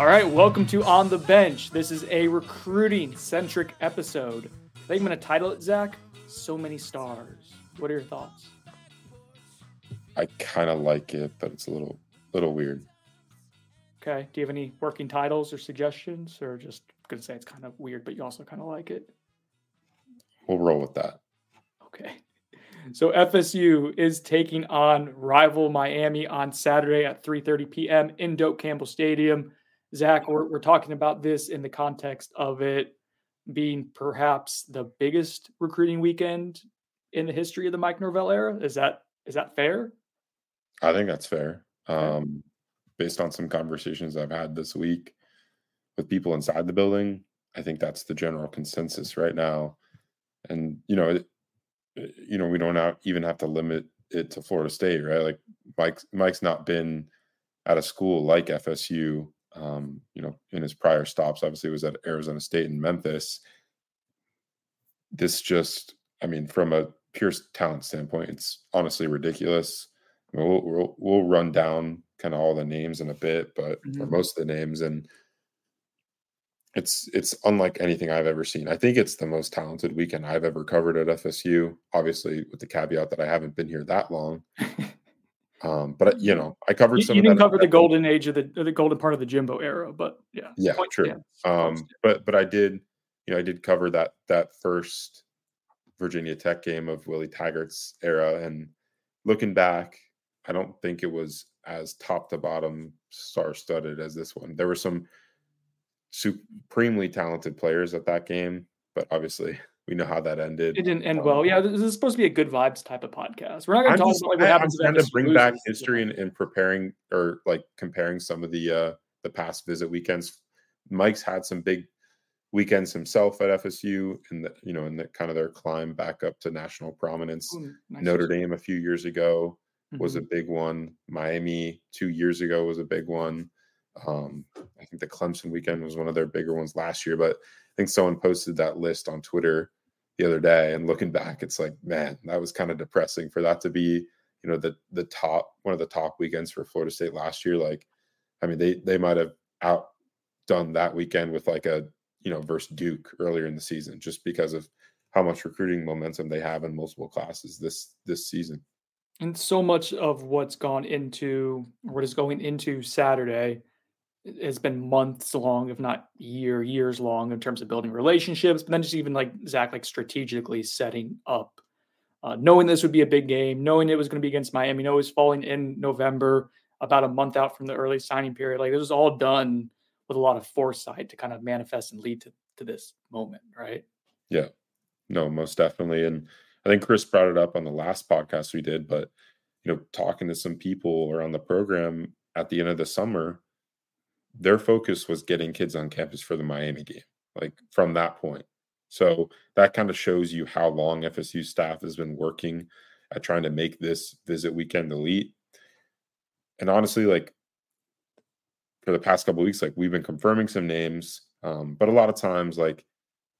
All right, welcome to On the Bench. This is a recruiting centric episode. I think I'm going to title it, Zach, So Many Stars. What are your thoughts? I kind of like it, but it's a little little weird. Okay. Do you have any working titles or suggestions, or just going to say it's kind of weird, but you also kind of like it? We'll roll with that. Okay. So FSU is taking on rival Miami on Saturday at 3:30 p.m. in Doak Campbell Stadium. Zach, we're, we're talking about this in the context of it being perhaps the biggest recruiting weekend in the history of the Mike Norvell era. Is that is that fair? I think that's fair. Um, based on some conversations I've had this week with people inside the building, I think that's the general consensus right now. And you know, it, you know, we don't even have to limit it to Florida State, right? Like Mike, Mike's not been at a school like FSU um, you know, in his prior stops. Obviously, was at Arizona State and Memphis. This just, I mean, from a pure talent standpoint, it's honestly ridiculous. I mean, we'll, we'll, we'll run down kind of all the names in a bit, but mm-hmm. or most of the names, and it's it's unlike anything I've ever seen. I think it's the most talented weekend I've ever covered at FSU. Obviously, with the caveat that I haven't been here that long. Um, but you know, I covered some. You, didn't cover the golden age of the the golden part of the Jimbo era, but yeah, yeah, Point, true. Yeah, um, but but I did, you know, I did cover that that first Virginia Tech game of Willie Taggart's era, and looking back, I don't think it was as top to bottom star studded as this one. There were some supremely talented players at that game, but obviously we know how that ended. It didn't end um, well. Yeah, this is supposed to be a good vibes type of podcast. We're not going to talk just, about like what happens. I'm trying to bring back history and, and, preparing or like comparing some of the uh the past visit weekends. Mike's had some big weekends himself at FSU, and the, you know, in the kind of their climb back up to national prominence. Ooh, nice Notre Dame a few years ago mm-hmm. was a mm-hmm. big one. Miami two years ago was a big one. Um, I think the Clemson weekend was one of their bigger ones last year, but I think someone posted that list on Twitter the other day and looking back it's like man that was kind of depressing for that to be you know the the top one of the top weekends for Florida State last year like I mean they they might have outdone that weekend with like a you know versus Duke earlier in the season just because of how much recruiting momentum they have in multiple classes this this season. And so much of what's gone into what is going into Saturday has been months long, if not year, years long in terms of building relationships, but then just even like Zach, like strategically setting up, uh, knowing this would be a big game, knowing it was going to be against Miami, know it was falling in November, about a month out from the early signing period. Like this was all done with a lot of foresight to kind of manifest and lead to, to this moment, right? Yeah, no, most definitely. And I think Chris brought it up on the last podcast we did, but you know, talking to some people around the program at the end of the summer, their focus was getting kids on campus for the Miami game, like from that point. So that kind of shows you how long FSU staff has been working at trying to make this visit weekend elite. And honestly, like for the past couple weeks, like we've been confirming some names, um, but a lot of times, like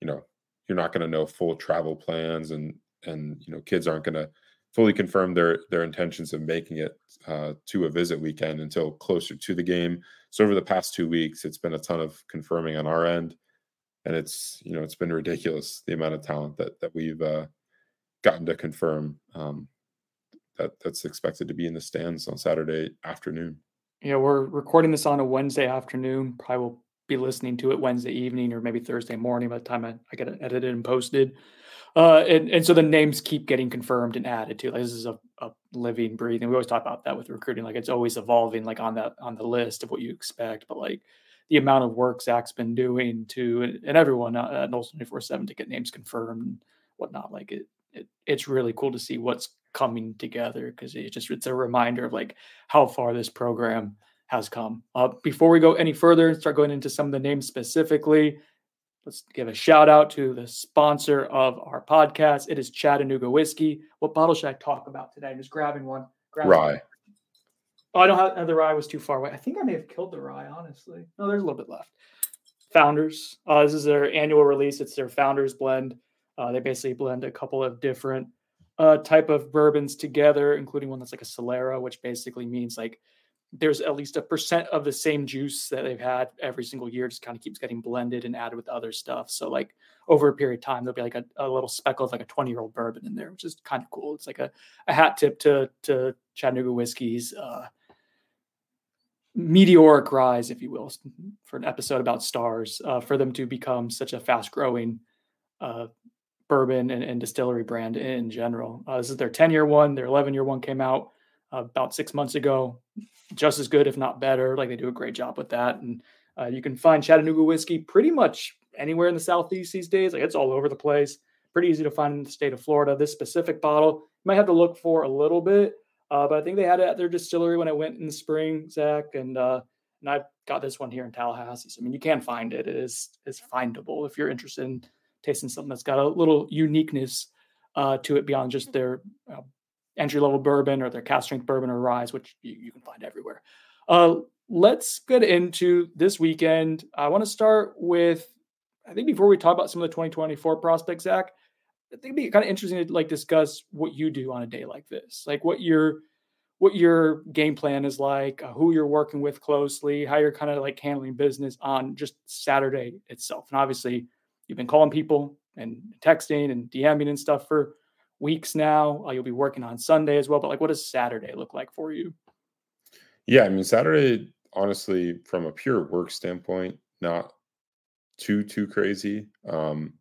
you know, you're not going to know full travel plans, and and you know, kids aren't going to fully confirm their their intentions of making it uh, to a visit weekend until closer to the game. So over the past two weeks, it's been a ton of confirming on our end, and it's you know it's been ridiculous the amount of talent that that we've uh, gotten to confirm um, that that's expected to be in the stands on Saturday afternoon. Yeah, we're recording this on a Wednesday afternoon. Probably will be listening to it Wednesday evening or maybe Thursday morning by the time I, I get it edited and posted. Uh, and, and so the names keep getting confirmed and added to. Like this is a, a living, breathing. We always talk about that with recruiting, like it's always evolving, like on that on the list of what you expect. But like the amount of work Zach's been doing to and, everyone at Noles twenty four seven to get names confirmed and whatnot, like it, it it's really cool to see what's coming together because it just it's a reminder of like how far this program has come. Uh, before we go any further and start going into some of the names specifically, let's give a shout out to the sponsor of our podcast. It is Chattanooga Whiskey. What bottle should I talk about today? I'm just grabbing one. Grabbing rye. One. Oh, I don't have the rye was too far away. I think I may have killed the rye, honestly. No, there's a little bit left. Founders. Uh, this is their annual release. It's their Founders blend. Uh, they basically blend a couple of different uh, type of bourbons together, including one that's like a Solera, which basically means like there's at least a percent of the same juice that they've had every single year just kind of keeps getting blended and added with other stuff. So like over a period of time there'll be like a, a little speckle of like a 20 year old bourbon in there which is kind of cool. It's like a, a hat tip to to chattanooga whiskey's uh, meteoric rise if you will for an episode about stars uh, for them to become such a fast growing uh, bourbon and, and, distillery brand in general. Uh, this is their 10 year one their 11 year one came out about six months ago just as good, if not better. Like they do a great job with that. And uh, you can find Chattanooga whiskey pretty much anywhere in the Southeast these days. Like it's all over the place. Pretty easy to find in the state of Florida. This specific bottle you might have to look for a little bit, uh, but I think they had it at their distillery when I went in the spring, Zach, and uh, and I got this one here in Tallahassee. So, I mean, you can find it. It is is findable if you're interested in tasting something that's got a little uniqueness uh, to it beyond just their uh, entry level bourbon or their cask strength bourbon or rise, which you, you can find everywhere. Uh, let's get into this weekend. I want to start with, I think before we talk about some of the 2024 prospects, Zach, I think it'd be kind of interesting to like discuss what you do on a day like this, like what your what your game plan is like, uh, who you're working with closely, how you're kind of like handling business on just Saturday itself. And obviously, you've been calling people and texting and DMing and stuff for weeks now. Uh, you'll be working on Sunday as well. But like, what does Saturday look like for you? Yeah, I mean, Saturday, honestly, from a pure work standpoint, not too too crazy. Um,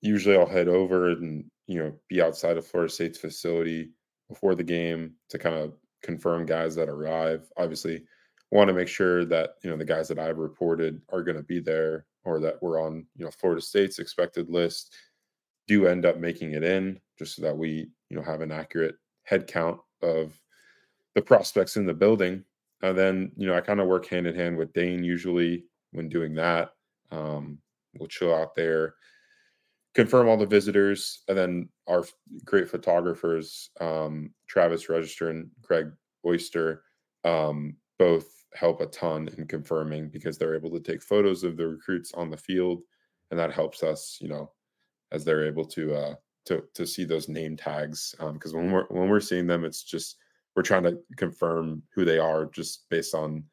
usually, I'll head over and you know be outside of Florida State's facility before the game to kind of confirm guys that arrive. Obviously, want to make sure that you know the guys that I've reported are going to be there or that we're on you know Florida State's expected list do end up making it in, just so that we, you know, have an accurate head count of the prospects in the building. And then, you know, I kind of work hand in hand with Dane usually when doing that. Um, we'll chill out there, confirm all the visitors, and then our great photographers, um, Travis Register and Greg Oyster, um, both help a ton in confirming because they're able to take photos of the recruits on the field, and that helps us, you know, as they're able to uh, to to see those name tags because um, when we're when we're seeing them, it's just we're trying to confirm who they are just based on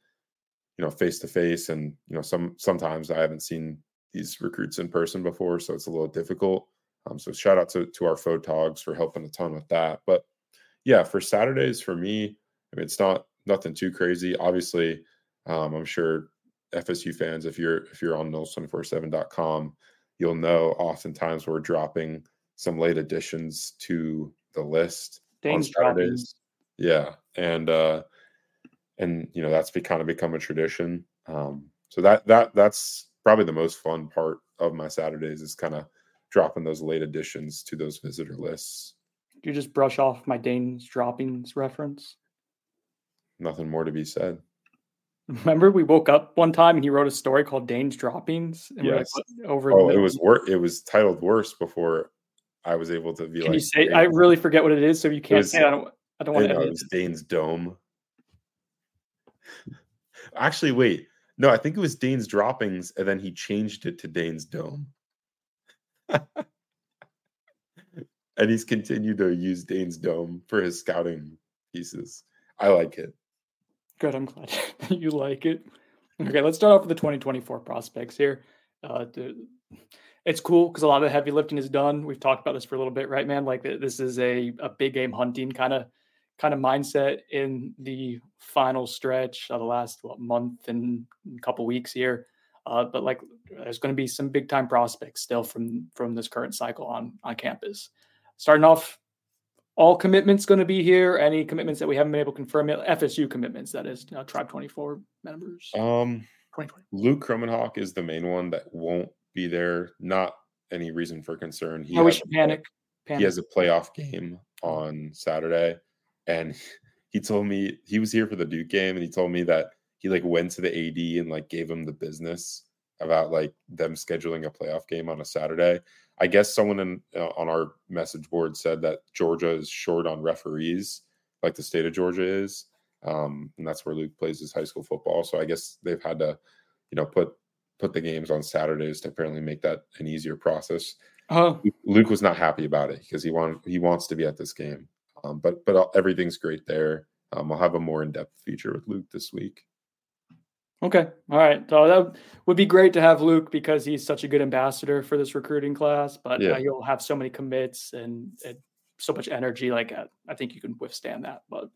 you know face to face and you know some sometimes I haven't seen these recruits in person before, so it's a little difficult. Um, so shout out to to our photogs for helping a ton with that. But yeah, for Saturdays for me, I mean it's not nothing too crazy. Obviously, um, I'm sure FSU fans, if you're if you're on noles247.com, you'll know oftentimes we're dropping some late additions to the list on Saturdays. Yeah, and uh, and you know that's be, kind of become a tradition. Um, so that that that's probably the most fun part of my Saturdays is kind of dropping those late additions to those visitor lists. Do you just brush off my Dane's droppings reference? Nothing more to be said. Remember, we woke up one time and he wrote a story called Dane's Droppings. And yes. Like, over. Oh, it was wor- It was titled worse before I was able to be Can like. you say? I really forget what it is, so you can't was, say. I don't. I don't want to. Know, it was Dane's Dome. Actually, wait. No, I think it was Dane's Droppings, and then he changed it to Dane's Dome. and he's continued to use Dane's Dome for his scouting pieces. I like it. Good. I'm glad you like it. Okay, let's start off with the 2024 prospects here. Uh, it's cool because a lot of the heavy lifting is done. We've talked about this for a little bit, right, man? Like this is a, a big game hunting kind of kind of mindset in the final stretch of the last what, month and couple weeks here. Uh, but like, there's going to be some big time prospects still from from this current cycle on on campus. Starting off all commitments going to be here? Any commitments that we haven't been able to confirm yet? FSU commitments, that is, uh, Tribe 24 members. Um, 2020. Luke Kromenhoek is the main one that won't be there. Not any reason for concern. He oh, we should panic. panic. He has a playoff game on Saturday, and he told me he was here for the Duke game, and he told me that he like went to the AD and like gave him the business about like them scheduling a playoff game on a Saturday. I guess someone in, uh, on our message board said that Georgia is short on referees, like the state of Georgia is, um, and that's where Luke plays his high school football. So I guess they've had to, you know, put put the games on Saturdays to apparently make that an easier process. Uh-huh. Luke was not happy about it because he wanted he wants to be at this game, um, but but everything's great there. Um, I'll have a more in depth feature with Luke this week. Okay. All right. So that would be great to have Luke because he's such a good ambassador for this recruiting class. But yeah. uh, you'll have so many commits and, and so much energy. Like uh, I think you can withstand that. But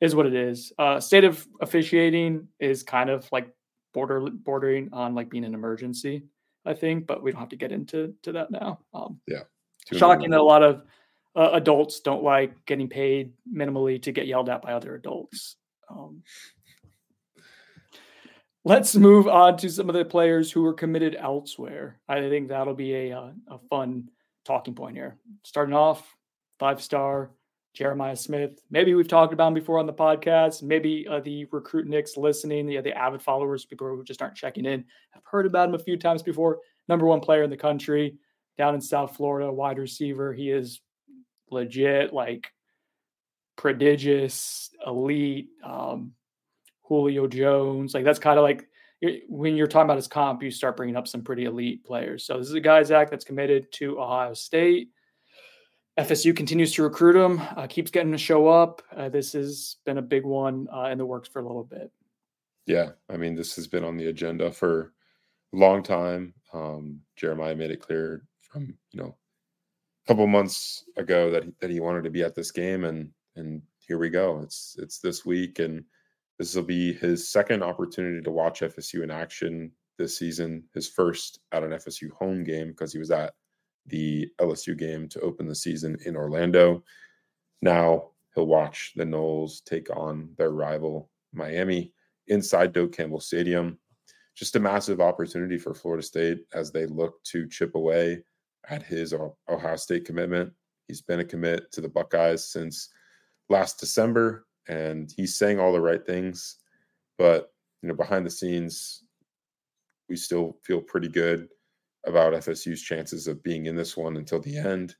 is what it is. Uh, state of officiating is kind of like border bordering on like being an emergency. I think, but we don't have to get into to that now. Um, yeah. Shocking that a lot of uh, adults don't like getting paid minimally to get yelled at by other adults. Um, Let's move on to some of the players who were committed elsewhere. I think that'll be a, a, uh, a fun talking point here. Starting off, five star Jeremiah Smith. Maybe we've talked about him before on the podcast. Maybe uh, the recruit Nicks listening, the, the avid followers, people who just aren't checking in, have heard about him a few times before. Number one player in the country down in South Florida, wide receiver. He is legit, like prodigious, elite. Um, Julio Jones. Like that's kind of like when you're talking about his comp, you start bringing up some pretty elite players. So this is a guy, Zach, that's committed to Ohio State. FSU continues to recruit him, uh, keeps getting to show up. Uh, this has been a big one uh, in the works for a little bit. Yeah, I mean, this has been on the agenda for a long time. Um, Jeremiah made it clear from you know a couple months ago that he, that he wanted to be at this game, and and here we go. It's it's this week, and this will be his second opportunity to watch FSU in action this season, his first at an FSU home game because he was at the LSU game to open the season in Orlando. Now he'll watch the Noles take on their rival Miami inside Doak Campbell Stadium. Just a massive opportunity for Florida State as they look to chip away at his Ohio State commitment. He's been a commit to the Buckeyes since last December and he's saying all the right things, but you know, behind the scenes, we still feel pretty good about FSU's chances of being in this one until the end.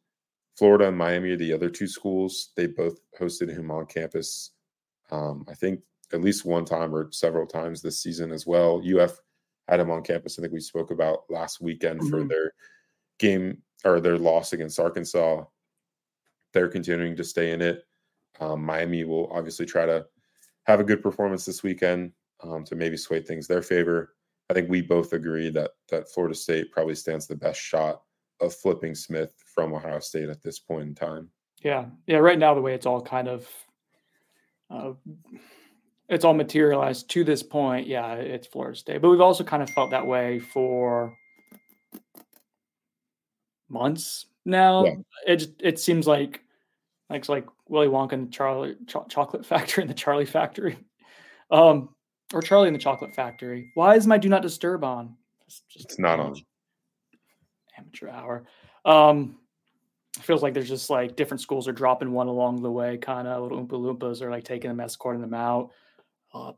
Florida and Miami are the other two schools. They both hosted him on campus. Um, I think at least one time or several times this season as well. UF had him on campus. I think we spoke about last weekend mm-hmm. for their game or their loss against Arkansas. They're continuing to stay in it. Um, Miami will obviously try to have a good performance this weekend um, to maybe sway things their favor. I think we both agree that that Florida State probably stands the best shot of flipping Smith from Ohio State at this point in time. Yeah, yeah. Right now, the way it's all kind of, uh, it's all materialized to this point. Yeah, it's Florida State, but we've also kind of felt that way for months now. Yeah. It it seems like like it's like Willy Wonka and the Charlie Ch- Chocolate Factory and the Charlie Factory, um, or Charlie in the Chocolate Factory. Why is my Do Not Disturb on? It's, just it's not on. Amateur hour. Um, it feels like there's just like different schools are dropping one along the way, kind of little Oompa Loompas are like taking them, escorting them out. Uh,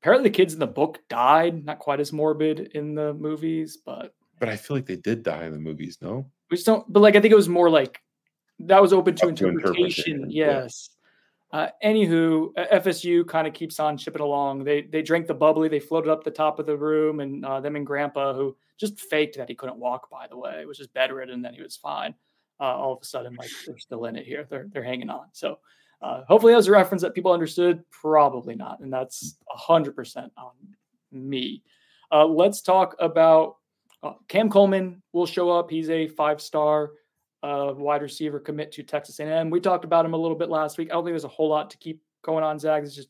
apparently, the kids in the book died. Not quite as morbid in the movies, but but I feel like they did die in the movies. No, we just don't. But like, I think it was more like that was open to, interpretation. to interpretation. Yes. Yeah. Uh, anywho, FSU kind of keeps on chipping along. They they drank the bubbly. They floated up the top of the room, and uh, them and Grandpa, who just faked that he couldn't walk, by the way, was just bedridden, then he was fine. Uh, all of a sudden, like they're still in it here. They're they're hanging on. So uh, hopefully, that was a reference that people understood. Probably not, and that's hundred percent on me. Uh, let's talk about uh, Cam Coleman. Will show up. He's a five star uh, wide receiver commit to Texas A&M. We talked about him a little bit last week. I don't think there's a whole lot to keep going on, Zach. It's just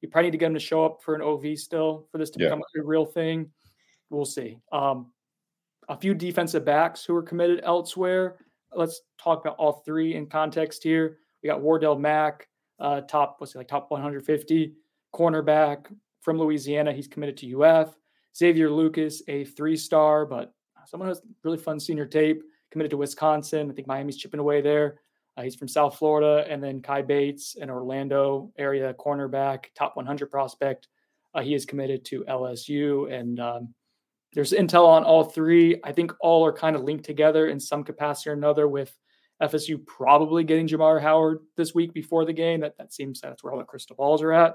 you probably need to get him to show up for an OV still for this to yeah. become a real thing. We'll see. Um, a few defensive backs who are committed elsewhere. let's talk about all three in context here. We got Wardell Mack, uh, top what's he like top 150 cornerback from Louisiana. He's committed to UF. Xavier Lucas, a three-star, but someone has really fun senior tape. Committed to Wisconsin. I think Miami's chipping away there. Uh, he's from South Florida, and then Kai Bates, an Orlando area cornerback, top 100 prospect. Uh, he is committed to LSU, and um, there's intel on all three. I think all are kind of linked together in some capacity or another. With FSU probably getting Jamar Howard this week before the game. That that seems that's where all the crystal balls are at.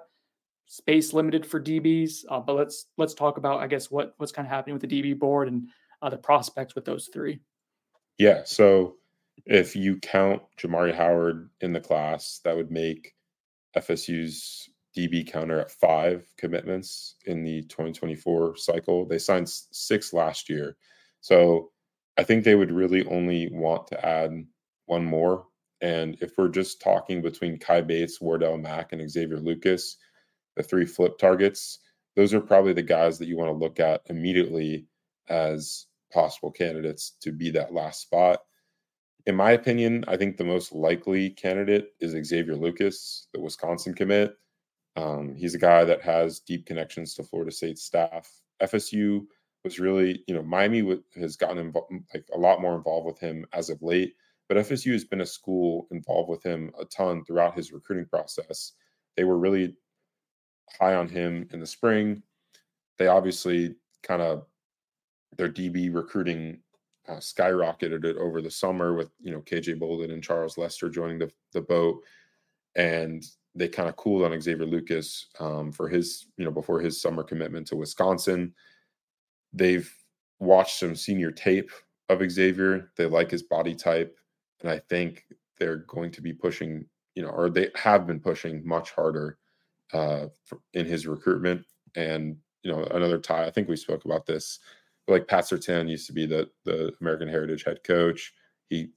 Space limited for DBs, uh, but let's let's talk about I guess what what's kind of happening with the DB board and uh, the prospects with those three. Yeah. So if you count Jamari Howard in the class, that would make FSU's DB counter at five commitments in the 2024 cycle. They signed six last year. So I think they would really only want to add one more. And if we're just talking between Kai Bates, Wardell Mack, and Xavier Lucas, the three flip targets, those are probably the guys that you want to look at immediately as possible candidates to be that last spot. In my opinion, I think the most likely candidate is Xavier Lucas, the Wisconsin commit. Um, he's a guy that has deep connections to Florida State staff. FSU was really, you know, Miami has gotten involved, like a lot more involved with him as of late. But FSU has been a school involved with him a ton throughout his recruiting process. They were really high on him in the spring. They obviously kind of their DB recruiting uh, skyrocketed it over the summer with you know KJ Bolden and Charles Lester joining the the boat, and they kind of cooled on Xavier Lucas um, for his you know before his summer commitment to Wisconsin. They've watched some senior tape of Xavier. They like his body type, and I think they're going to be pushing you know or they have been pushing much harder uh, in his recruitment. And you know another tie. I think we spoke about this like Pat Surtain used to be the the American Heritage head coach. He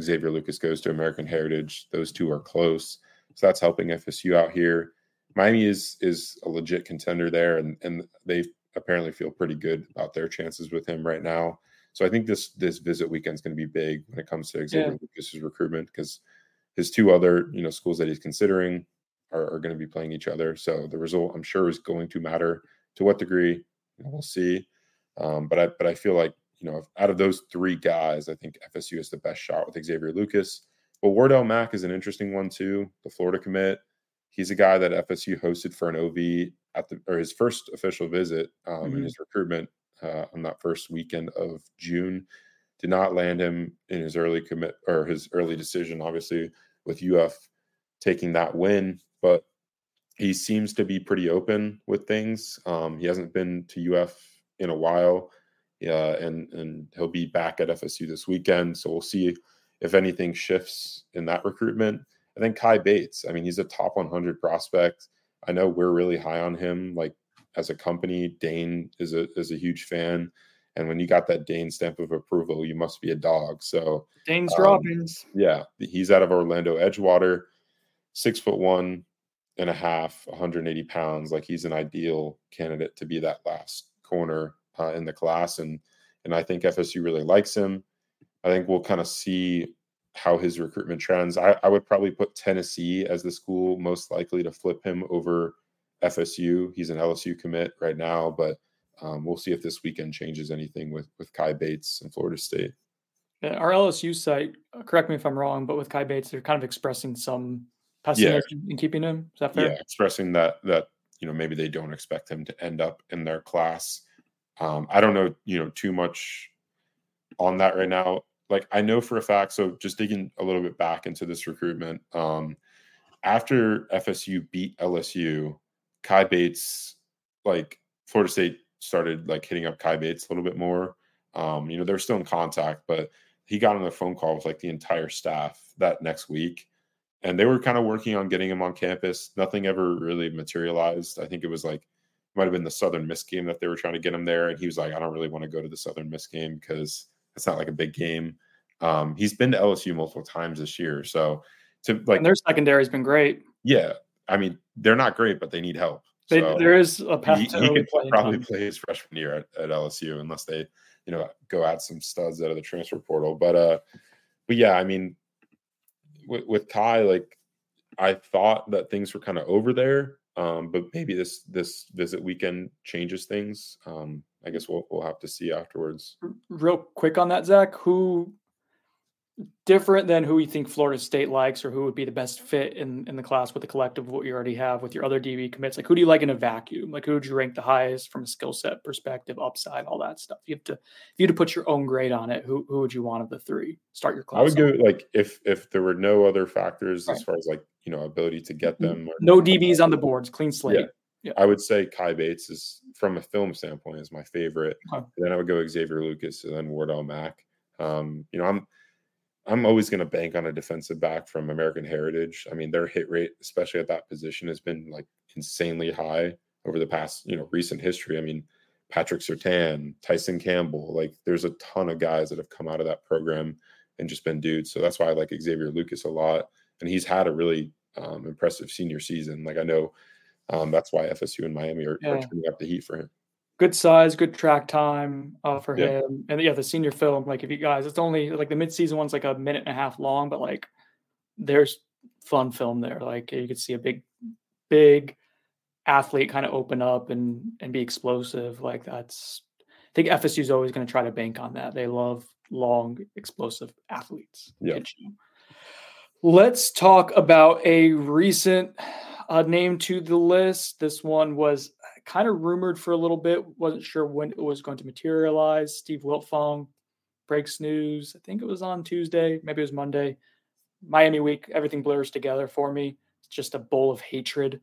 Xavier Lucas goes to American Heritage. Those two are close, so that's helping FSU out here. Miami is is a legit contender there, and and they apparently feel pretty good about their chances with him right now. So I think this this visit weekend is going to be big when it comes to Xavier yeah. Lucas's recruitment because his two other you know schools that he's considering are, are, going to be playing each other. So the result I'm sure is going to matter. To what degree, we'll see. Um, but I but I feel like you know out of those three guys, I think FSU has the best shot with Xavier Lucas. But Wardell Mack is an interesting one too. The Florida commit. He's a guy that FSU hosted for an OV at the or his first official visit um, mm-hmm. in his recruitment uh, on that first weekend of June. Did not land him in his early commit or his early decision, obviously with UF taking that win, but he seems to be pretty open with things. Um, he hasn't been to UF in a while. Yeah, and and he'll be back at FSU this weekend, so we'll see if anything shifts in that recruitment. And then Kai Bates, I mean, he's a top 100 prospect. I know we're really high on him. Like as a company, Dane is a is a huge fan, and when you got that Dane stamp of approval, you must be a dog. So Dane's um, droppings. Yeah, he's out of Orlando Edgewater, six foot one and a half, 180 pounds. Like he's an ideal candidate to be that last corner uh, in the class, and and I think FSU really likes him. I think we'll kind of see how his recruitment trends. I, I would probably put Tennessee as the school most likely to flip him over FSU. He's an LSU commit right now, but um, we'll see if this weekend changes anything with with Kai Bates and Florida State. Our LSU site, uh, correct me if I'm wrong, but with Kai Bates, they're kind of expressing some pessimism yeah. in keeping him. Is that fair? Yeah, expressing that that you know maybe they don't expect him to end up in their class. Um, I don't know, you know, too much on that right now. Like I know for a fact. So just digging a little bit back into this recruitment, um, after FSU beat LSU, Kai Bates, like Florida State started like hitting up Kai Bates a little bit more. Um, you know, they're still in contact, but he got on a phone call with like the entire staff that next week and they were kind of working on getting him on campus. Nothing ever really materialized. I think it was like might have been the Southern Miss game that they were trying to get him there, and he was like, "I don't really want to go to the Southern Miss game because it's not like a big game." Um, he's been to LSU multiple times this year, so to like and their secondary has been great. Yeah, I mean they're not great, but they need help. They, so there is a path he, to he could probably time. play his freshman year at, at LSU unless they, you know, go add some studs out of the transfer portal. But uh, but yeah, I mean, with, with Kai, like I thought that things were kind of over there, um, but maybe this this visit weekend changes things. Um, I guess we'll we'll have to see afterwards. Real quick on that, Zach. Who different than who you think Florida State likes or who would be the best fit in, in the class with the collective of what you already have with your other DB commits? Like who do you like in a vacuum? Like who would you rank the highest from a skill set perspective, upside, all that stuff? You have to if you had to put your own grade on it, who who would you want of the three? Start your class. I would go like if if there were no other factors right. as far as like you know ability to get them. no DBs on the boards, clean slate. Yeah. Yeah. I would say Kai Bates is from a film standpoint is my favorite. Okay. Then I would go Xavier Lucas and then Wardell Mack. Um, you know, I'm I'm always going to bank on a defensive back from American Heritage. I mean, their hit rate, especially at that position, has been like insanely high over the past, you know, recent history. I mean, Patrick Surtain, Tyson Campbell, like there's a ton of guys that have come out of that program and just been dudes. So that's why I like Xavier Lucas a lot. And he's had a really um, impressive senior season. Like I know um, that's why FSU and Miami are, yeah. are turning up the heat for him good size, good track time uh, for yeah. him. And yeah, the senior film, like if you guys, it's only like the midseason one's like a minute and a half long, but like there's fun film there. Like you could see a big, big athlete kind of open up and and be explosive. Like that's I think FSU is always going to try to bank on that. They love long, explosive athletes. Yeah. Let's talk about a recent uh, name to the list. This one was kind of rumored for a little bit. Wasn't sure when it was going to materialize. Steve Wiltfong breaks news. I think it was on Tuesday, maybe it was Monday. Miami week, everything blurs together for me. It's just a bowl of hatred,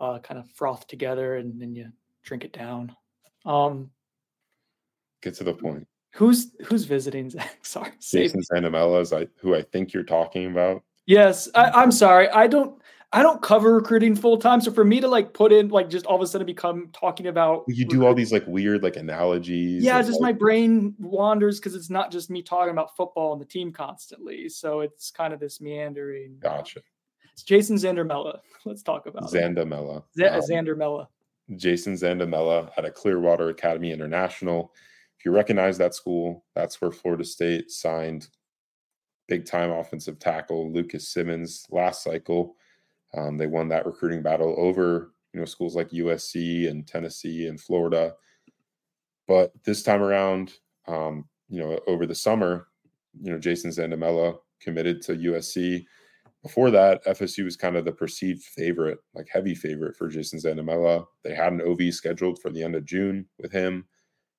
uh, kind of froth together, and then you drink it down. Um, Get to the point. Who's who's visiting Zach? Sorry, Jason Zandamela is I, who I think you're talking about. Yes, I, I'm sorry. I don't. I don't cover recruiting full time. So for me to like put in like just all of a sudden become talking about you do all these like weird like analogies. Yeah, just like, my brain wanders because it's not just me talking about football and the team constantly. So it's kind of this meandering. Gotcha. It's Jason Zandamela. Let's talk about Zandamela. Z- um, Zandamela. Jason Zandamela at a Clearwater Academy International. If you recognize that school, that's where Florida State signed big time offensive tackle Lucas Simmons last cycle. Um, they won that recruiting battle over you know schools like USC and Tennessee and Florida. But this time around, um, you know, over the summer, you know, Jason Zandamela committed to USC. Before that, FSU was kind of the perceived favorite, like heavy favorite for Jason Zandamela. They had an OV scheduled for the end of June with him,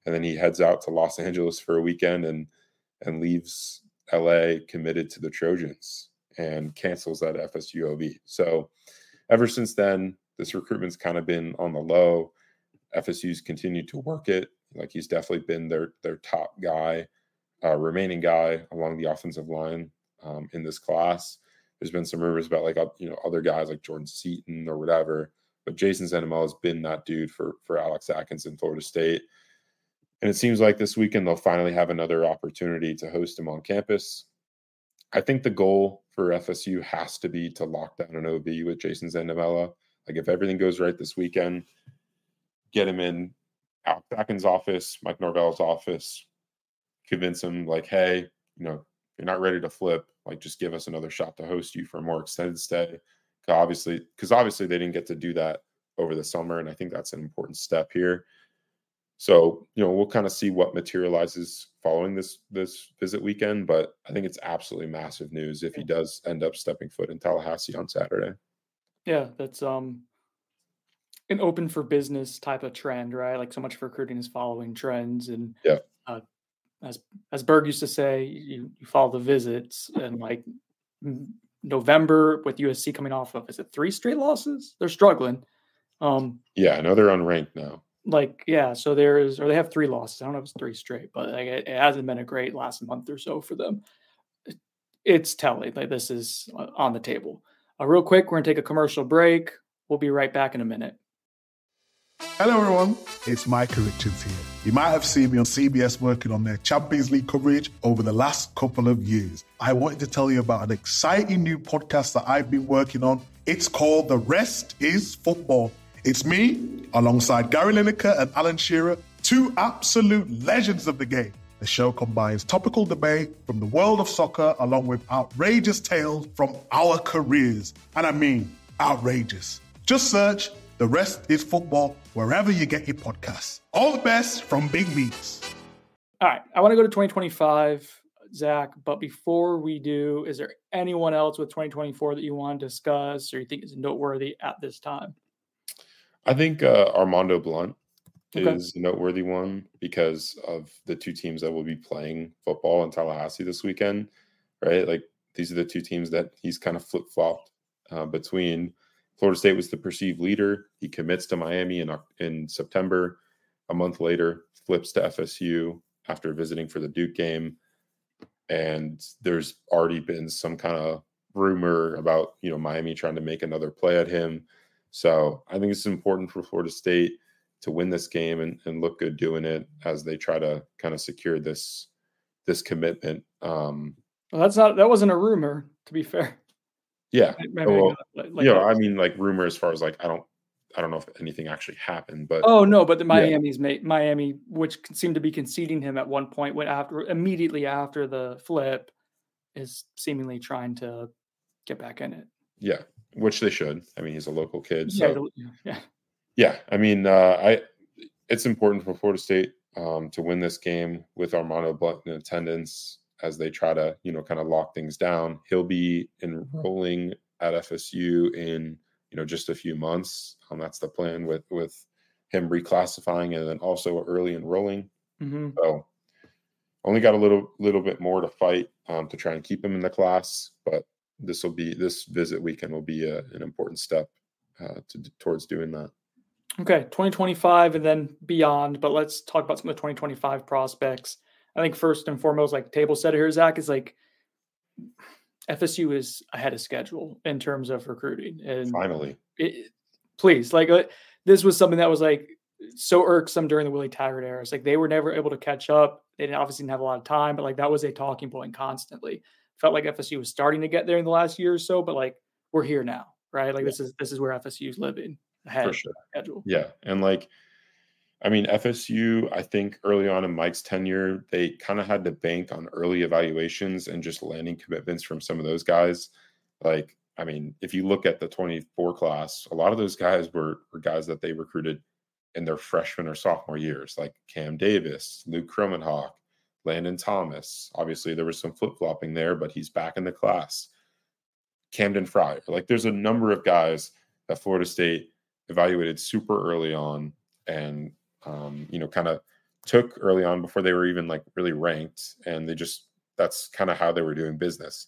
and then he heads out to Los Angeles for a weekend and and leaves LA committed to the Trojans and cancels that FSU OV. So ever since then, this recruitment's kind of been on the low. FSU's continued to work it. Like he's definitely been their their top guy, uh, remaining guy along the offensive line um, in this class. There's been some rumors about like you know other guys like Jordan Seaton or whatever, but Jason Zandamela has been that dude for for Alex Atkins in Florida State. And it seems like this weekend they'll finally have another opportunity to host him on campus. I think the goal for FSU has to be to lock down an OV with Jason Zandamela. Like if everything goes right this weekend, get him in Alex Atkins' office, Mike Norvell's office, convince him like, hey, you know, you're not ready to flip. Like, just give us another shot to host you for a more extended stay. Obviously, because obviously they didn't get to do that over the summer, and I think that's an important step here. So, you know, we'll kind of see what materializes following this this visit weekend, but I think it's absolutely massive news if he does end up stepping foot in Tallahassee on Saturday. Yeah, that's um an open for business type of trend, right? Like so much of recruiting is following trends and yeah. Uh, as as Berg used to say, you, you follow the visits and like November with USC coming off of is it three straight losses? They're struggling. Um yeah, I know they're unranked now like yeah so there is or they have three losses i don't know if it's three straight but like, it, it, hasn't been a great last month or so for them it's telling like this is uh, on the table uh, real quick we're gonna take a commercial break we'll be right back in a minute Hello, everyone. It's Micah Richards here. You might have seen me on CBS working on their Champions League coverage over the last couple of years. I wanted to tell you about an exciting new podcast that I've been working on. It's called The Rest is Football. It's me, alongside Gary Lineker and Alan Shearer, two absolute legends of the game. The show combines topical debate from the world of soccer along with outrageous tales from our careers. And I mean, outrageous. Just search The Rest is Football wherever you get your podcasts. All the best from Big Meats. All right. I want to go to 2025. Zach. But before we do, is there anyone else with 2024 that you want to discuss or you think is noteworthy at this time? I think uh, Armando Blunt okay. is a noteworthy one because of the two teams that will be playing football in Tallahassee this weekend, right? Like these are the two teams that he's kind of flip flopped uh, between. Florida State was the perceived leader. He commits to Miami in in September. A month later, flips to FSU after visiting for the Duke game and there's already been some kind of rumor about you know Miami trying to make another play at him. So I think it's important for Florida State to win this game and, and look good doing it as they try to kind of secure this this commitment. Um, well, that's not that wasn't a rumor, to be fair. Yeah, Maybe well, like, you know, I mean, like rumor as far as like I don't I don't know if anything actually happened, but oh no, but the Miami's yeah. Miami, which seemed to be conceding him at one point, went after immediately after the flip, is seemingly trying to get back in it. Yeah, which they should. I mean, he's a local kid, so yeah, yeah. yeah I mean, uh, I it's important for Florida State um, to win this game with Armando Blunt in attendance as they try to you know kind of lock things down. He'll be enrolling at FSU in you know just a few months. Um, that's the plan with with him reclassifying and then also early enrolling. Mm-hmm. So only got a little little bit more to fight um, to try and keep him in the class, but this will be this visit weekend will be a, an important step uh, to, towards doing that. Okay, 2025 and then beyond, but let's talk about some of the 2025 prospects. I think first and foremost, like table setter here, Zach, is like FSU is ahead of schedule in terms of recruiting. And finally, it, please, like uh, this was something that was like so irksome during the Willie Taggart era. It's like they were never able to catch up. They didn't, obviously didn't have a lot of time, but like that was a talking point constantly. Felt like FSU was starting to get there in the last year or so, but like we're here now, right? Like yeah. this is this is where FSU is living ahead For sure. schedule. Yeah, and like I mean, FSU, I think early on in Mike's tenure, they kind of had to bank on early evaluations and just landing commitments from some of those guys. Like, I mean, if you look at the 24 class, a lot of those guys were, were guys that they recruited in their freshman or sophomore years, like Cam Davis, Luke Kromenhoek, Landon Thomas. Obviously, there was some flip flopping there, but he's back in the class. Camden Fryer. Like, there's a number of guys that Florida State evaluated super early on and um, you know, kind of took early on before they were even like really ranked. And they just, that's kind of how they were doing business.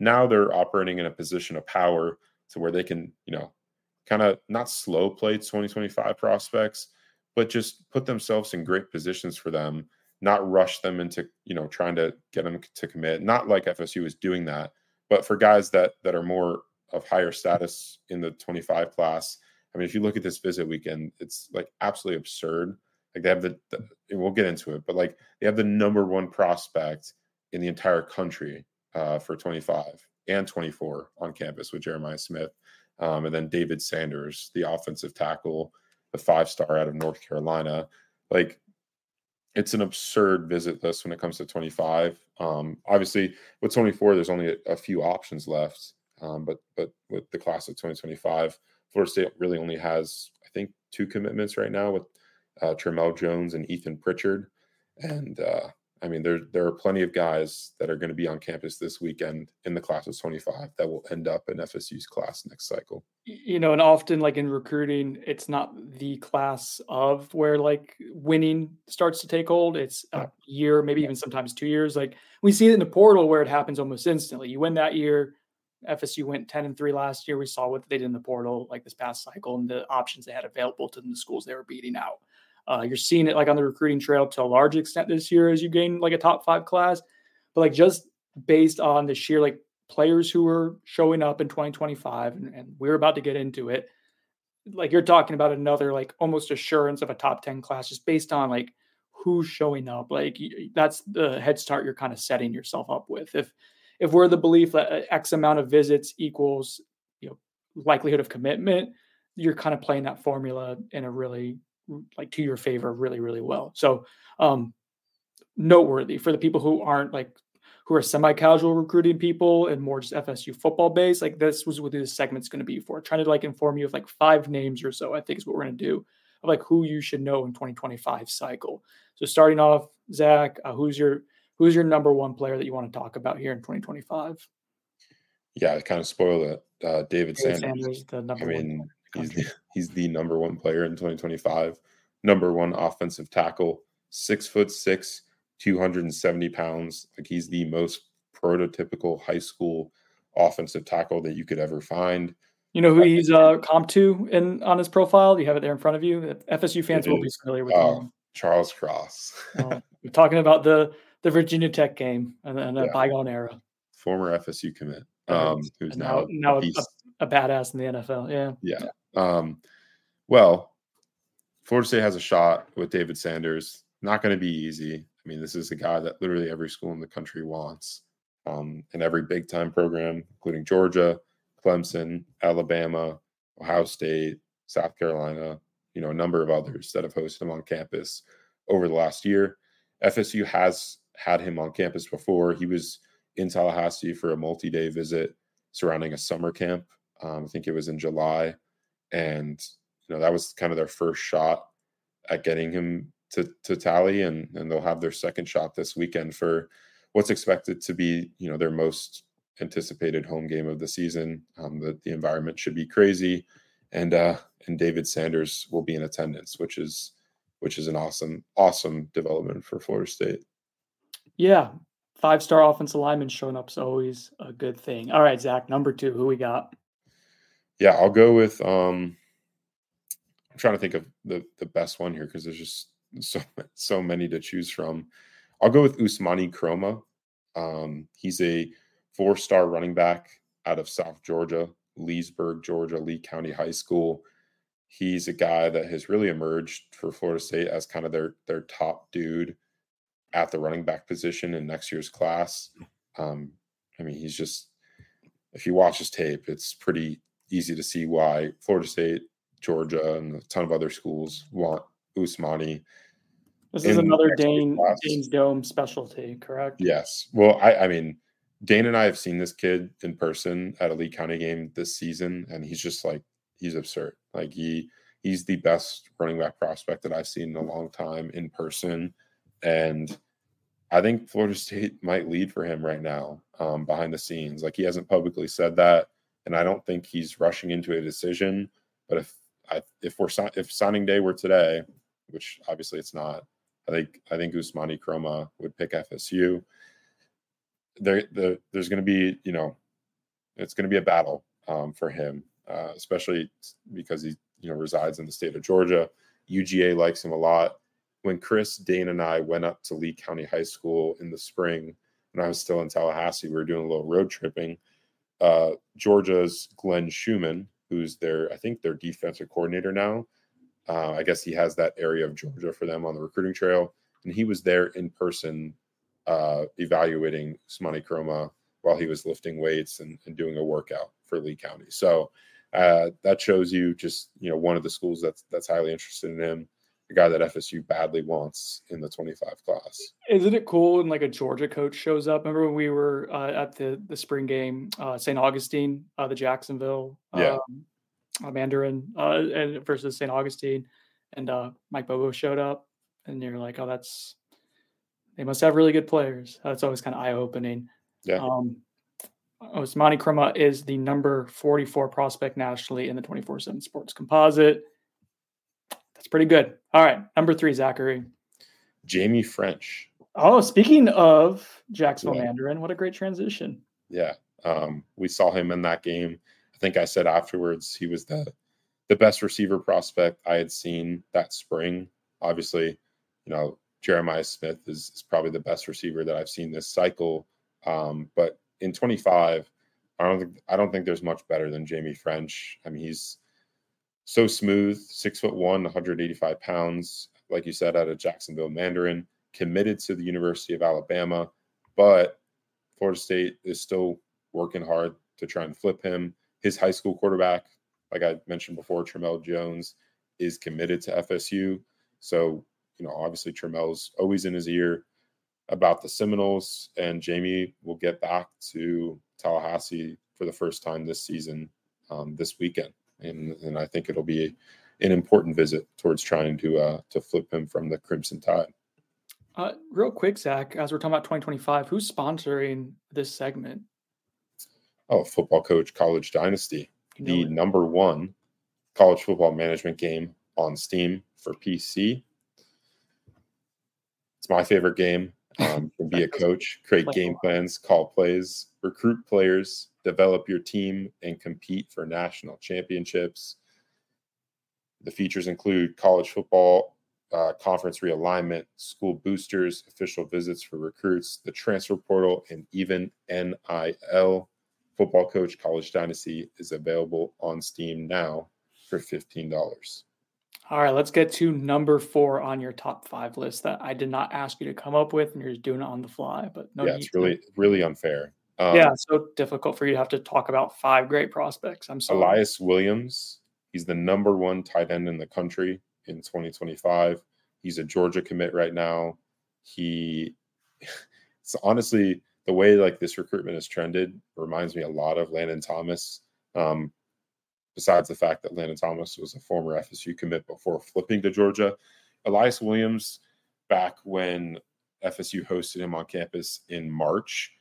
Now they're operating in a position of power to where they can, you know, kind of not slow play 2025 prospects, but just put themselves in great positions for them, not rush them into, you know, trying to get them to commit. Not like FSU is doing that, but for guys that that are more of higher status in the 25 class, I mean, if you look at this visit weekend, it's like absolutely absurd. Like they have the, the we'll get into it, but like they have the number one prospect in the entire country uh, for 25 and 24 on campus with Jeremiah Smith. Um, and then David Sanders, the offensive tackle, the five star out of North Carolina. Like it's an absurd visit list when it comes to 25. Um, obviously, with 24, there's only a, a few options left. Um, but but with the class of 2025, Florida State really only has, I think, two commitments right now with uh, Tramell Jones and Ethan Pritchard. And uh, I mean, there there are plenty of guys that are going to be on campus this weekend in the class of 25 that will end up in FSU's class next cycle. You know, and often like in recruiting, it's not the class of where like winning starts to take hold. It's a year, maybe even sometimes two years. Like we see it in the portal where it happens almost instantly. You win that year, FSU went 10 and 3 last year. We saw what they did in the portal like this past cycle and the options they had available to them, the schools they were beating out. Uh, you're seeing it like on the recruiting trail to a large extent this year as you gain like a top five class. But like just based on the sheer like players who are showing up in 2025, and, and we're about to get into it, like you're talking about another like almost assurance of a top 10 class just based on like who's showing up. Like that's the head start you're kind of setting yourself up with. If if we're the belief that uh, X amount of visits equals, you know, likelihood of commitment, you're kind of playing that formula in a really like to your favor really really well. So um noteworthy for the people who aren't like who are semi-casual recruiting people and more just FSU football based. Like this was what this segment's going to be for. Trying to like inform you of like five names or so. I think is what we're going to do of like who you should know in 2025 cycle. So starting off, Zach, uh, who's your who's your number one player that you want to talk about here in 2025? Yeah, I kind of spoiled it. Uh, David, David Sanders. Sanders the number I mean, he's he's the number one player in 2025. Number one offensive tackle, six foot six, 270 pounds. Like he's the most prototypical high school offensive tackle that you could ever find. You know who he's uh, comp to in on his profile? Do you have it there in front of you? FSU fans will be familiar with uh, him. Charles Cross. uh, we're talking about the the Virginia Tech game and, and a yeah. bygone era. Former FSU commit, um, who's now now, now a, a, badass in the NFL. Yeah. Yeah. Um, well, Florida State has a shot with David Sanders. Not going to be easy. I mean, this is a guy that literally every school in the country wants, um, and every big time program, including Georgia, Clemson, Alabama, Ohio State, South Carolina, you know, a number of others that have hosted him on campus over the last year. FSU has had him on campus before. He was in Tallahassee for a multi day visit surrounding a summer camp. Um, I think it was in July. And, you know, that was kind of their first shot at getting him to, to tally. And, and they'll have their second shot this weekend for what's expected to be, you know, their most anticipated home game of the season. Um, the, the environment should be crazy. And, uh, and David Sanders will be in attendance, which is, which is an awesome, awesome development for Florida State. Yeah. Five star offensive lineman showing up is always a good thing. All right, Zach, number two, who we got? Yeah, I'll go with um I'm trying to think of the the best one here because there's just so so many to choose from. I'll go with Ousmane Kromah. Um, he's a four star running back out of South Georgia, Leesburg, Georgia, Lee County High School. He's a guy that has really emerged for Florida State as kind of their their top dude at the running back position in next year's class. Um, I mean, he's just if you watch his tape, it's pretty easy to see why Florida State, Georgia, and a ton of other schools want Ousmane. This is another Dane Dane's Dome specialty, correct? Yes. Well, I, I mean, Dane and I have seen this kid in person at a Lee County game this season, and he's just like he's absurd. Like he he's the best running back prospect that I've seen in a long time in person, and I think Florida State might lead for him right now um, behind the scenes. Like he hasn't publicly said that, and I don't think he's rushing into a decision. But if I, if we're if signing day were today, which obviously it's not, I think I think Ousmane Kromah would pick FSU there, the, there's going to be, you know, it's going to be a battle um, for him, uh, especially because he, you know, resides in the state of Georgia. UGA likes him a lot. When Chris, Dane, and I went up to Lee County High School in the spring, when I was still in Tallahassee, we were doing a little road tripping. Uh, Georgia's Glenn Schumann, who's their, I think, their defensive coordinator now. Uh, I guess he has that area of Georgia for them on the recruiting trail, and he was there in person uh, evaluating Ousmane Kromah while he was lifting weights and, and, doing a workout for Lee County. So uh, that shows you just you know one of the schools that's that's highly interested in him, the guy that FSU badly wants in the 25 class. Isn't it cool when like a Georgia coach shows up? Remember when we were uh, at the the spring game, uh, St. Augustine, uh, the Jacksonville yeah. um, uh, Mandarin and versus St. Augustine, and Mike Bobo showed up, and you're like, oh, that's they must have really good players. That's always kind of eye opening. Yeah. Um, Ousmane Kromah is the number 44 prospect nationally in the 24 7 sports composite. That's pretty good. All right. Number three, Zachary. Jamie French. Oh, speaking of Jacksonville yeah. Mandarin, what a great transition. Yeah. Um, we saw him in that game. I think I said afterwards he was the the best receiver prospect I had seen that spring. Obviously, you know, Jeremiah Smith is, is probably the best receiver that I've seen this cycle. Um, but in 25, I don't think I don't think there's much better than Jamie French. I mean, he's so smooth, six foot one, 185 pounds, like you said, out of Jacksonville Mandarin, committed to the University of Alabama, but Florida State is still working hard to try and flip him. His high school quarterback, like I mentioned before, Tramell Jones, is committed to FSU. So you know, obviously Tramell's always in his ear. about the Seminoles, and Jamie will get back to Tallahassee for the first time this season um, this weekend, and and I think it'll be an important visit towards trying to uh, to flip him from the Crimson Tide. Uh, real quick, Zach, as we're talking about 2025, who's sponsoring this segment? Oh, football coach, College Dynasty, you know the it. number one college football management game on Steam for PC. It's my favorite game. Um, be a coach, create game plans, call plays, recruit players, develop your team, and compete for national championships. The features include college football, uh, conference realignment, school boosters, official visits for recruits, the transfer portal, and even NIL. Football Coach College Dynasty is available on Steam now for $15. All right, let's get to number four on your top five list that I did not ask you to come up with, and you're just doing it on the fly. But no, yeah, it's really, really unfair. Um, yeah, so difficult for you to have to talk about five great prospects. I'm sorry. Elias Williams, he's the number one tight end in the country in 2025. He's a Georgia commit right now. He, it's honestly the way like this recruitment has trended reminds me a lot of Landon Thomas. Um, besides the fact that Landon Thomas was a former FSU commit before flipping to Georgia, Elias Williams, back when FSU hosted him on campus in March,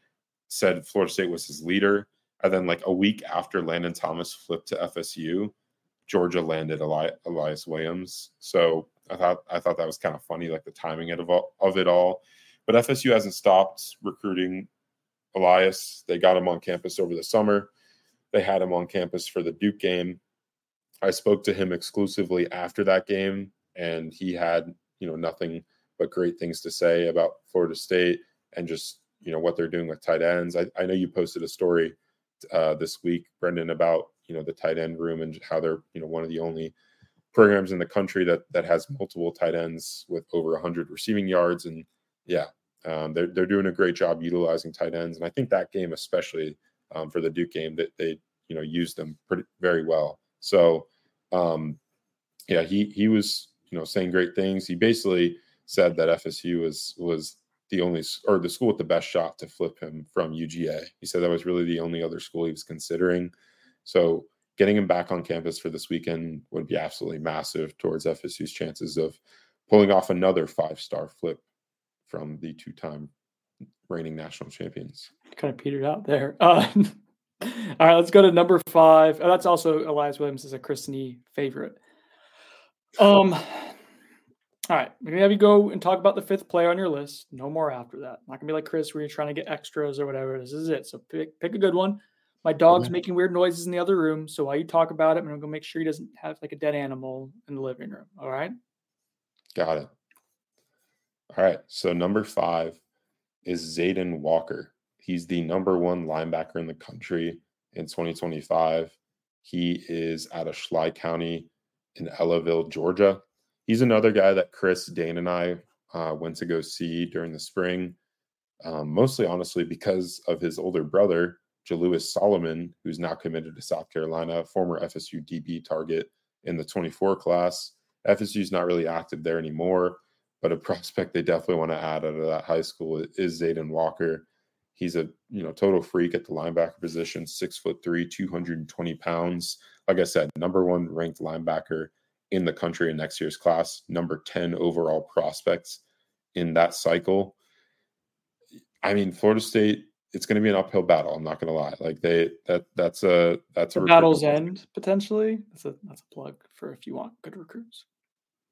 said Florida State was his leader. And then, like a week after Landon Thomas flipped to FSU, Georgia landed Eli- Elias Williams. So I thought I thought that was kind of funny, like the timing of, of it all. But FSU hasn't stopped recruiting Elias. They got him on campus over the summer. They had him on campus for the Duke game. I spoke to him exclusively after that game, and he had you know nothing but great things to say about Florida State and just you know what they're doing with tight ends. I, I know you posted a story uh, this week, Brendan, about you know the tight end room and how they're you know one of the only programs in the country that that has multiple tight ends with over 100 receiving yards. And yeah um, they're, they're doing a great job utilizing tight ends. And i think that game especially um, for the duke game that they you know used them pretty very well. So um, yeah he he was you know saying great things. He basically said that fsu was was the only or the school with the best shot to flip him from uga he said that was really the only other school he was considering so getting him back on campus for this weekend would be absolutely massive towards FSU's chances of pulling off another five star flip from the two time reigning national champions. Kind of petered out there. Uh, all right, let's go to number five. Oh, that's also Elias Williams is a Chris Nee favorite. Um, all right, we're gonna have you go and talk about the fifth player on your list. No more after that. Not gonna be like Chris, where you're trying to get extras or whatever. This is it. So pick pick a good one. My dog's making weird noises in the other room. So while you talk about it, I'm to make sure he doesn't have like a dead animal in the living room. All right. Got it. All right. So number five is Zayden Walker. He's the number one linebacker in the country in 2025. He is out of Schley County in Ellaville, Georgia. He's another guy that Chris, Dane, and I uh, went to go see during the spring, um, mostly honestly because of his older brother, Jalewis Solomon, who's now committed to South Carolina, former FSU DB target in the 24 class. FSU is not really active there anymore, but a prospect they definitely want to add out of that high school is Zayden Walker. He's a you know total freak at the linebacker position, six foot three, 220 pounds. Like I said, number one ranked linebacker in the country in next year's class, number 10 overall prospects in that cycle. I mean, Florida State it's going to be an uphill battle. I'm not going to lie. Like they that that's a that's the a battle's end potentially. That's a that's a plug for if you want good recruits.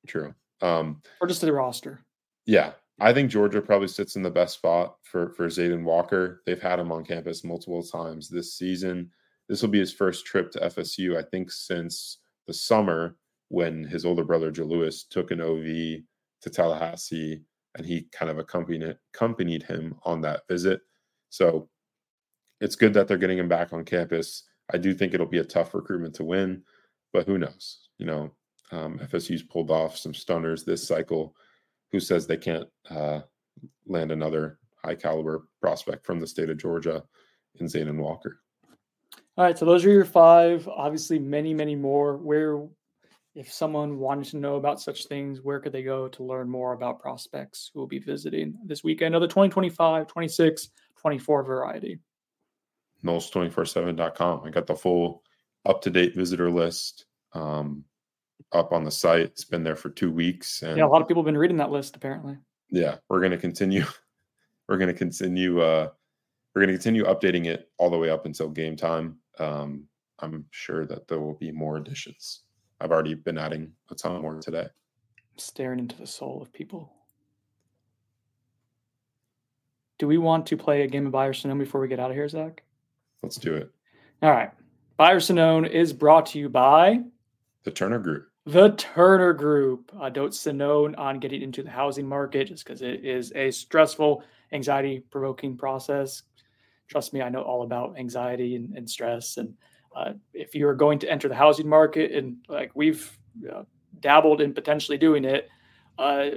True. Um, or just the roster. Yeah, I think Georgia probably sits in the best spot for for Zayden Walker. They've had him on campus multiple times this season. This will be his first trip to FSU, I think, since the summer when his older brother Joe Lewis took an OV to Tallahassee, and he kind of accompanied accompanied him on that visit. So it's good that they're getting him back on campus. I do think it'll be a tough recruitment to win, but who knows? You know, um, FSU's pulled off some stunners this cycle. Who says they can't uh, land another high caliber prospect from the state of Georgia in Zayden Walker? All right, so those are your five. Obviously, many, many more. Where if someone wanted to know about such things, where could they go to learn more about prospects who will be visiting this weekend of the 2025, 26, 24 variety? Noles247.com. I got the full up to date visitor list um, up on the site. It's been there for two weeks. And yeah, a lot of people have been reading that list apparently. Yeah, we're going to continue. We're going to continue. Uh, we're going to continue updating it all the way up until game time. Um, I'm sure that there will be more additions. I've already been adding a ton more today. I'm staring into the soul of people. Do we want to play a game of Buyer Sonnone before we get out of here, Zach? Let's do it. All right. Buyer Sonnone is brought to you by the Turner Group. The Turner Group. Uh, don't Sonnone on getting into the housing market just because it is a stressful, anxiety provoking process. Trust me, I know all about anxiety and, and stress and uh, if you're going to enter the housing market and like we've uh, dabbled in potentially doing it, uh,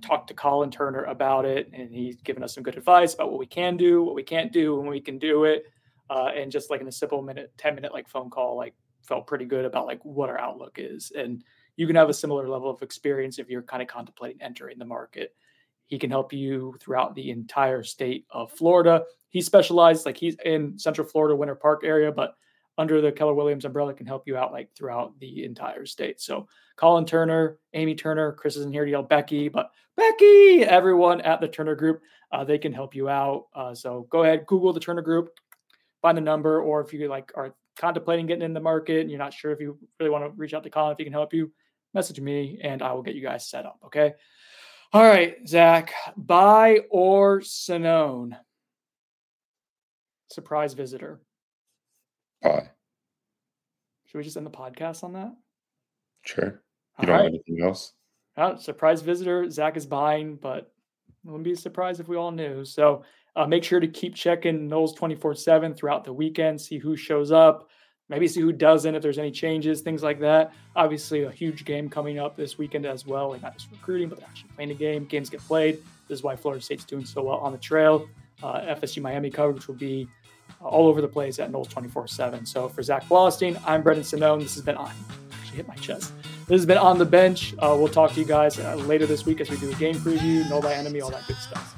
talked to Colin Turner about it, and he's given us some good advice about what we can do, what we can't do, when we can do it. Uh, and just like in a simple minute, 10 minute like phone call, like felt pretty good about like what our outlook is. And you can have a similar level of experience if you're kind of contemplating entering the market. He can help you throughout the entire state of Florida. He specialized, like he's in Central Florida, Winter Park area, but under the Keller Williams umbrella can help you out like throughout the entire state. So Colin Turner, Amy Turner, Chris isn't here to yell Becky, but Becky, everyone at the Turner Group, uh, they can help you out. Uh, so go ahead, Google the Turner Group, find the number, or if you like are contemplating getting in the market and you're not sure if you really want to reach out to Colin if he can help you, message me and I will get you guys set up. Okay. All right, Zach, buy or Sonnone? Surprise visitor. Should we just end the podcast on that? Sure. You All don't right. have anything else? Uh, surprise visitor. Zach is buying, but wouldn't be surprised if we all knew. So uh, make sure to keep checking Noles 24 7 throughout the weekend, see who shows up, maybe see who doesn't, if there's any changes, things like that. Obviously, a huge game coming up this weekend as well. Like not just recruiting, but actually playing a game. Games get played. This is why Florida State's doing so well on the trail. Uh, FSU Miami coverage will be all over the place at Noles 24 7. So for Zach Blostein, I'm Brendan Sonnone. This has been on. Actually, hit my chest. This has been on the bench. Uh, we'll talk to you guys uh, later this week as we do a game preview, know by enemy, all that good stuff.